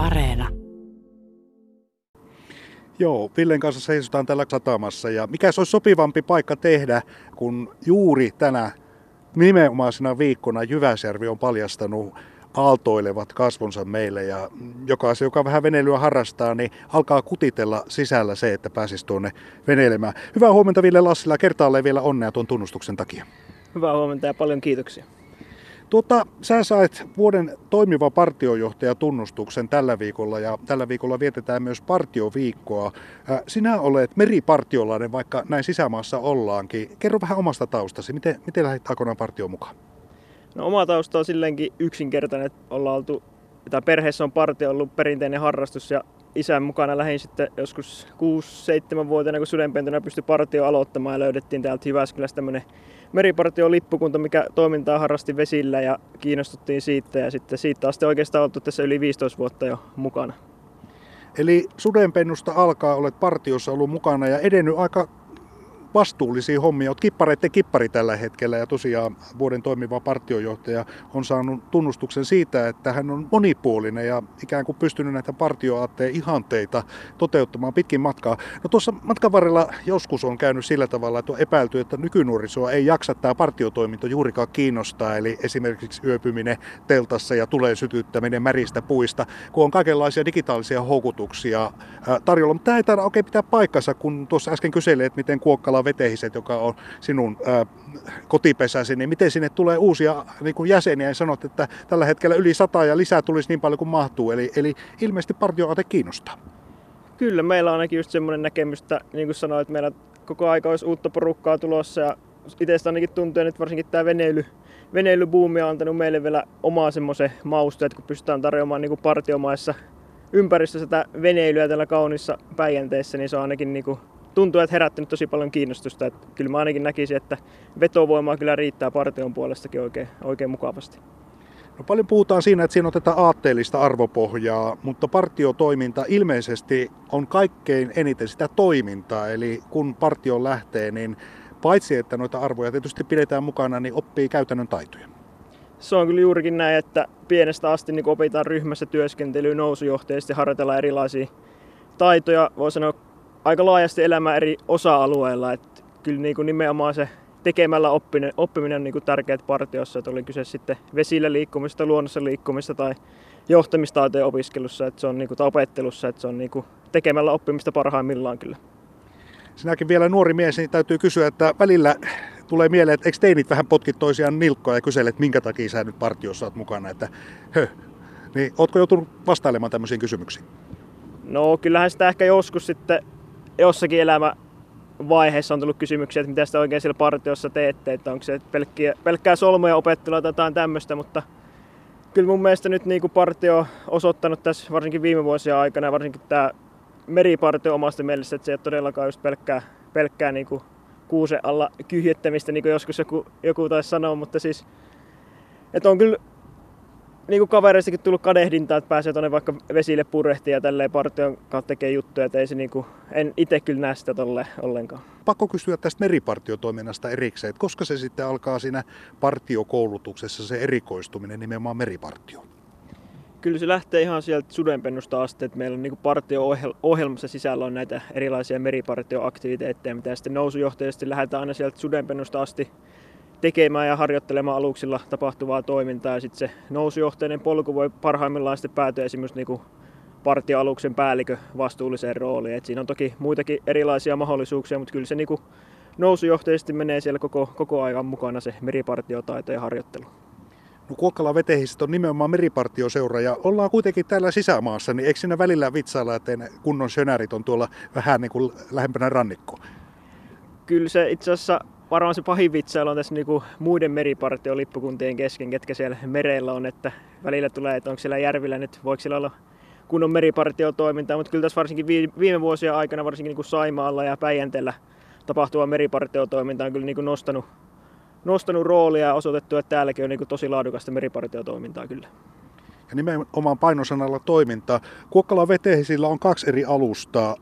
Areena. Joo, Villen kanssa seisotaan tällä satamassa ja mikä se olisi sopivampi paikka tehdä, kun juuri tänä nimenomaisena viikkona Jyväsjärvi on paljastanut aaltoilevat kasvonsa meille ja jokaisen, joka vähän veneilyä harrastaa, niin alkaa kutitella sisällä se, että pääsisi tuonne veneilemään. Hyvää huomenta Ville Lassila, kertaalleen vielä onnea tuon tunnustuksen takia. Hyvää huomenta ja paljon kiitoksia. Tuota, sä sait vuoden toimiva partiojohtaja tunnustuksen tällä viikolla ja tällä viikolla vietetään myös partioviikkoa. Sinä olet meripartiolainen, vaikka näin sisämaassa ollaankin. Kerro vähän omasta taustasi. Miten, miten lähdit aikoinaan partioon mukaan? No oma tausta on silleenkin yksinkertainen, että ollaan oltu, tai perheessä on partio ollut perinteinen harrastus ja isän mukana lähdin sitten joskus 6-7-vuotiaana, kun sudenpentona pystyi partio aloittamaan ja löydettiin täältä Jyväskylästä tämmöinen meripartio-lippukunta, mikä toimintaa harrasti vesillä ja kiinnostuttiin siitä ja sitten siitä asti oikeastaan oltu tässä yli 15 vuotta jo mukana. Eli sudenpennusta alkaa olet partiossa ollut mukana ja edennyt aika vastuullisia hommia. Olet kippareiden kippari tällä hetkellä ja tosiaan vuoden toimiva partiojohtaja on saanut tunnustuksen siitä, että hän on monipuolinen ja ikään kuin pystynyt näitä partioaatteen ihanteita toteuttamaan pitkin matkaa. No tuossa matkan varrella joskus on käynyt sillä tavalla, että on epäilty, että nykynuorisoa ei jaksa tämä partiotoiminto juurikaan kiinnostaa, eli esimerkiksi yöpyminen teltassa ja tulee sytyttäminen märistä puista, kun on kaikenlaisia digitaalisia houkutuksia tarjolla. Mutta tämä ei taida oikein pitää paikkansa, kun tuossa äsken kyselin, että miten Kuokkala Kuokkala Vetehiset, joka on sinun ää, kotipesäsi, niin miten sinne tulee uusia niin kuin jäseniä ja sanot, että tällä hetkellä yli sata ja lisää tulisi niin paljon kuin mahtuu. Eli, eli ilmeisesti partioate kiinnostaa. Kyllä, meillä on ainakin just semmoinen näkemys, että niin kuin sanoit, että meillä koko aika olisi uutta porukkaa tulossa ja itsestä ainakin tuntuu, että varsinkin tämä veneily, veneilybuumi on antanut meille vielä omaa semmoisen mausta, että kun pystytään tarjoamaan niin kuin partiomaissa ympäristössä tätä veneilyä tällä kaunissa päijänteessä, niin se on ainakin niin kuin tuntuu, että herättänyt tosi paljon kiinnostusta. Että kyllä mä ainakin näkisin, että vetovoimaa kyllä riittää partion puolestakin oikein, oikein mukavasti. No paljon puhutaan siinä, että siinä otetaan aatteellista arvopohjaa, mutta partiotoiminta ilmeisesti on kaikkein eniten sitä toimintaa. Eli kun partio lähtee, niin paitsi että noita arvoja tietysti pidetään mukana, niin oppii käytännön taitoja. Se on kyllä juurikin näin, että pienestä asti niin opitaan ryhmässä työskentelyä nousujohteisesti harjoitella erilaisia taitoja. Voi sanoa aika laajasti elämä eri osa-alueilla. Että kyllä niin kuin nimenomaan se tekemällä oppiminen, oppiminen on niin kuin tärkeät partiossa, että oli kyse sitten vesillä liikkumista, luonnossa liikkumista tai johtamistaitojen opiskelussa, että se on niin kuin, tai opettelussa, että se on niin kuin tekemällä oppimista parhaimmillaan kyllä. Sinäkin vielä nuori mies, niin täytyy kysyä, että välillä tulee mieleen, että eikö teinit vähän potkit toisiaan nilkkoa ja kyselet, minkä takia sä nyt partiossa olet mukana, että hö. Niin, ootko joutunut vastailemaan tämmöisiin kysymyksiin? No kyllähän sitä ehkä joskus sitten jossakin elämä vaiheessa on tullut kysymyksiä, että mitä sitä oikein siellä partiossa teette, että onko se pelkkiä, pelkkää solmuja opettelua tai jotain tämmöistä, mutta kyllä mun mielestä nyt niin kuin partio on osoittanut tässä varsinkin viime vuosien aikana, varsinkin tämä meripartio omasta mielestä, että se ei ole todellakaan just pelkkää, pelkkää niin kuin kuusen alla kyhjettämistä, niin kuin joskus joku, joku taisi sanoa, mutta siis että on kyllä niin kuin kavereistakin tullut kadehdintaa, että pääsee tuonne vaikka vesille purehtia ja tälleen partion kautta tekee juttuja, että ei se niin kuin, en itse kyllä näe sitä tolle ollenkaan. Pakko kysyä tästä meripartiotoiminnasta erikseen, että koska se sitten alkaa siinä partiokoulutuksessa se erikoistuminen nimenomaan meripartioon? Kyllä se lähtee ihan sieltä sudenpennusta asti, että meillä on niin partio-ohjelmassa sisällä on näitä erilaisia meripartioaktiviteetteja, mitä sitten nousujohtajasti lähdetään aina sieltä sudenpennusta asti tekemään ja harjoittelemaan aluksilla tapahtuvaa toimintaa. Ja sitten se nousujohteinen polku voi parhaimmillaan sitten päätyä esimerkiksi niin partioaluksen päällikö vastuulliseen rooliin. Et siinä on toki muitakin erilaisia mahdollisuuksia, mutta kyllä se niin nousujohteisesti menee siellä koko, koko ajan mukana se meripartiotaito ja harjoittelu. No Kuokkala vetehistot on nimenomaan meripartioseura ja ollaan kuitenkin täällä sisämaassa, niin eikö siinä välillä vitsailla, että kunnon sönärit on tuolla vähän niin kuin lähempänä rannikkoa? Kyllä se itse asiassa varmaan se pahin vitsailu on tässä niinku muiden meripartiolippukuntien kesken, ketkä siellä merellä on, että välillä tulee, että onko siellä järvillä nyt, voiko siellä olla kunnon meripartiotoimintaa, mutta kyllä tässä varsinkin viime vuosien aikana, varsinkin niin kuin Saimaalla ja Päijänteellä tapahtuva meripartiotoiminta on kyllä niin kuin nostanut, nostanut roolia ja osoitettu, että täälläkin on niin kuin tosi laadukasta meripartiotoimintaa kyllä ja nimenomaan painosanalla toimintaa. Kuokkalan vetehisillä on kaksi eri alustaa,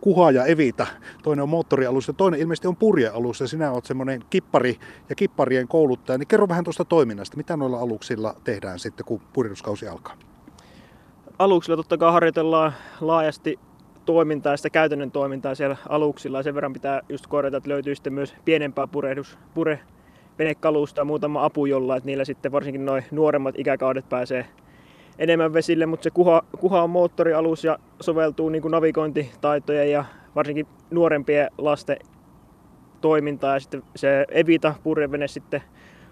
Kuha ja Evita. Toinen on moottorialus ja toinen ilmeisesti on purjealus ja sinä olet semmoinen kippari ja kipparien kouluttaja. Niin kerro vähän tuosta toiminnasta, mitä noilla aluksilla tehdään sitten, kun purjehduskausi alkaa? aluksilla totta kai harjoitellaan laajasti toimintaa, sitä käytännön toimintaa siellä aluksilla. Ja sen verran pitää just korjata, että löytyy sitten myös pienempää purehdus, pure, venekalusta muutama apu jolla, että niillä sitten varsinkin noin nuoremmat ikäkaudet pääsee enemmän vesille, mutta se kuha, kuha on moottorialus ja soveltuu niin kuin navigointitaitojen ja varsinkin nuorempien lasten toimintaa ja sitten se Evita purjevene sitten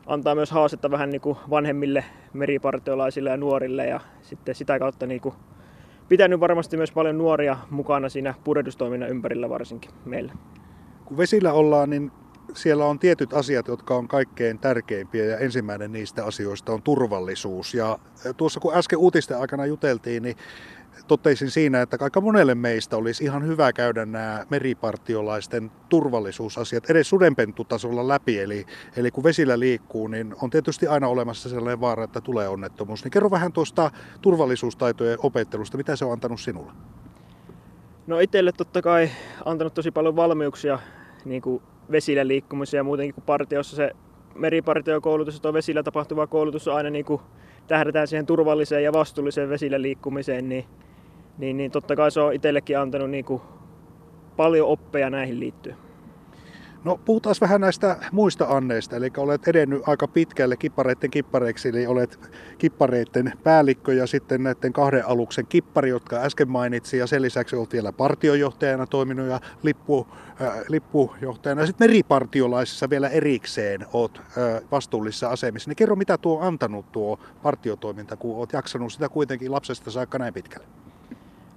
antaa myös haastetta vähän niin kuin vanhemmille meripartiolaisille ja nuorille ja sitten sitä kautta niin kuin pitänyt varmasti myös paljon nuoria mukana siinä purjehdustoiminnan ympärillä varsinkin meillä. Kun vesillä ollaan, niin siellä on tietyt asiat, jotka on kaikkein tärkeimpiä ja ensimmäinen niistä asioista on turvallisuus. Ja tuossa kun äsken uutisten aikana juteltiin, niin totesin siinä, että aika monelle meistä olisi ihan hyvä käydä nämä meripartiolaisten turvallisuusasiat edes sudenpentutasolla läpi. Eli, eli kun vesillä liikkuu, niin on tietysti aina olemassa sellainen vaara, että tulee onnettomuus. Niin kerro vähän tuosta turvallisuustaitojen opettelusta, mitä se on antanut sinulle? No itselle totta kai antanut tosi paljon valmiuksia niin kuin vesillä liikkumiseen ja muutenkin kuin partiossa se meripartiokoulutus ja vesillä tapahtuva koulutus on aina niin kuin tähdätään siihen turvalliseen ja vastuulliseen vesillä liikkumiseen, niin, niin, niin totta kai se on itsellekin antanut niin kuin paljon oppeja näihin liittyen. No puhutaan vähän näistä muista anneista, eli olet edennyt aika pitkälle kippareiden kippareiksi, eli olet kippareiden päällikkö ja sitten näiden kahden aluksen kippari, jotka äsken mainitsin, ja sen lisäksi olet vielä partiojohtajana toiminut ja lippu, äh, lippujohtajana, ja sitten meripartiolaisissa vielä erikseen olet äh, vastuullisissa asemissa. Niin kerro, mitä tuo on antanut tuo partiotoiminta, kun olet jaksanut sitä kuitenkin lapsesta saakka näin pitkälle?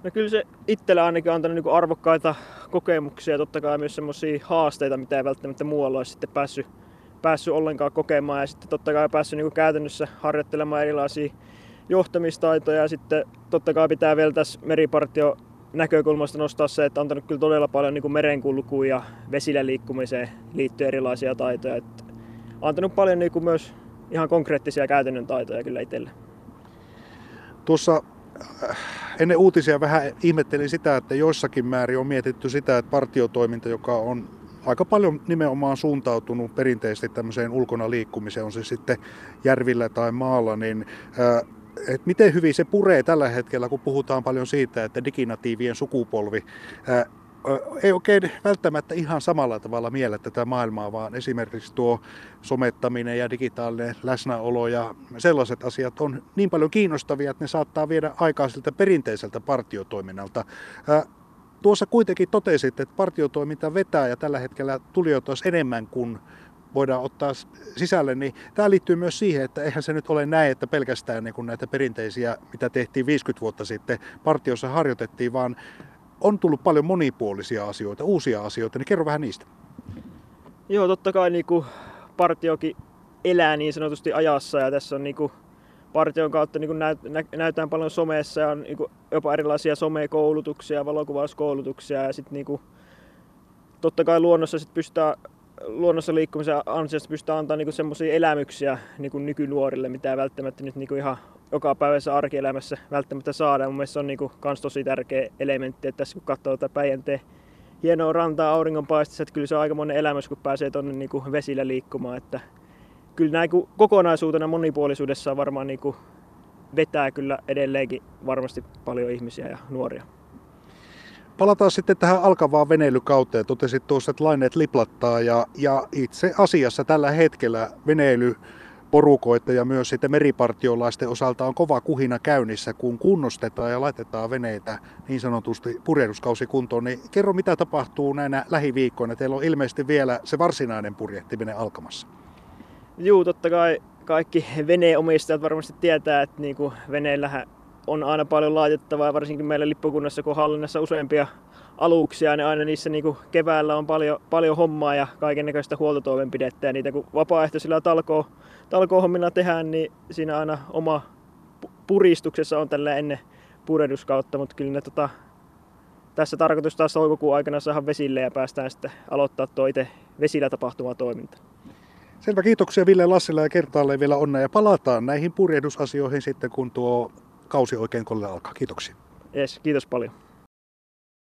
No kyllä se itsellä ainakin on antanut niin arvokkaita kokemuksia, totta kai myös semmoisia haasteita, mitä ei välttämättä muualla olisi sitten päässyt, päässyt ollenkaan kokemaan. Ja sitten totta kai päässyt niin käytännössä harjoittelemaan erilaisia johtamistaitoja ja sitten totta kai pitää vielä tässä meripartio näkökulmasta nostaa se, että on antanut kyllä todella paljon niin merenkulkuun ja vesillä liikkumiseen liittyen erilaisia taitoja. Että antanut paljon niin kuin myös ihan konkreettisia käytännön taitoja kyllä itselle. Tuossa ennen uutisia vähän ihmettelin sitä, että joissakin määrin on mietitty sitä, että partiotoiminta, joka on aika paljon nimenomaan suuntautunut perinteisesti tämmöiseen ulkona liikkumiseen, on se sitten järvillä tai maalla, niin että miten hyvin se puree tällä hetkellä, kun puhutaan paljon siitä, että diginatiivien sukupolvi ei oikein välttämättä ihan samalla tavalla miele tätä maailmaa, vaan esimerkiksi tuo somettaminen ja digitaalinen läsnäolo ja sellaiset asiat on niin paljon kiinnostavia, että ne saattaa viedä aikaa siltä perinteiseltä partiotoiminnalta. Tuossa kuitenkin totesit, että partiotoiminta vetää ja tällä hetkellä tulijoita olisi enemmän kuin voidaan ottaa sisälle, niin tämä liittyy myös siihen, että eihän se nyt ole näin, että pelkästään niin kuin näitä perinteisiä, mitä tehtiin 50 vuotta sitten, partiossa harjoitettiin, vaan on tullut paljon monipuolisia asioita, uusia asioita, niin kerro vähän niistä. Joo, totta kai niin kuin partiokin elää niin sanotusti ajassa ja tässä on niin kuin partion kautta niin näyt, nä, näytetään paljon somessa ja on niin kuin jopa erilaisia somekoulutuksia, valokuvauskoulutuksia ja sitten niin totta kai luonnossa sit pystytään luonnossa liikkumisen ansiosta pystytään antamaan niinku semmoisia elämyksiä niinku nykynuorille, mitä välttämättä nyt niinku ihan joka päivässä arkielämässä välttämättä saada. Mun mielestä se on niinku kans tosi tärkeä elementti, että tässä kun katsoo tätä Päijänteen hienoa rantaa auringonpaistessa, että kyllä se on aika monen elämys, kun pääsee tuonne niinku vesillä liikkumaan. Että kyllä näin kokonaisuutena monipuolisuudessa varmaan niinku vetää kyllä edelleenkin varmasti paljon ihmisiä ja nuoria. Palataan sitten tähän alkavaan veneilykauteen. Totesit tuossa, että laineet liplattaa ja, ja itse asiassa tällä hetkellä veneily porukoita ja myös sitten meripartiolaisten osalta on kova kuhina käynnissä, kun kunnostetaan ja laitetaan veneitä niin sanotusti purjehduskausi kuntoon. Niin kerro, mitä tapahtuu näinä lähiviikkoina. Teillä on ilmeisesti vielä se varsinainen purjehtiminen alkamassa. Joo, totta kai kaikki veneenomistajat varmasti tietää, että niinku veneillähän on aina paljon laitettavaa, varsinkin meillä lippukunnassa, kun hallinnassa useampia aluksia, niin aina niissä niin kuin keväällä on paljon, paljon hommaa ja kaiken näköistä huoltotoimenpidettä. Ja niitä kun vapaaehtoisilla talko, talko-hommilla tehdään, niin siinä aina oma puristuksessa on tällä ennen purehduskautta, mutta kyllä ne tota, tässä tarkoitus taas toukokuun aikana saada vesille ja päästään sitten aloittaa tuo itse vesillä tapahtuva toiminta. Selvä, kiitoksia Ville Lassila ja kertaalleen vielä onnea ja palataan näihin purjehdusasioihin sitten kun tuo kausi oikein kolle alkaa. Kiitoksia. Yes, kiitos paljon.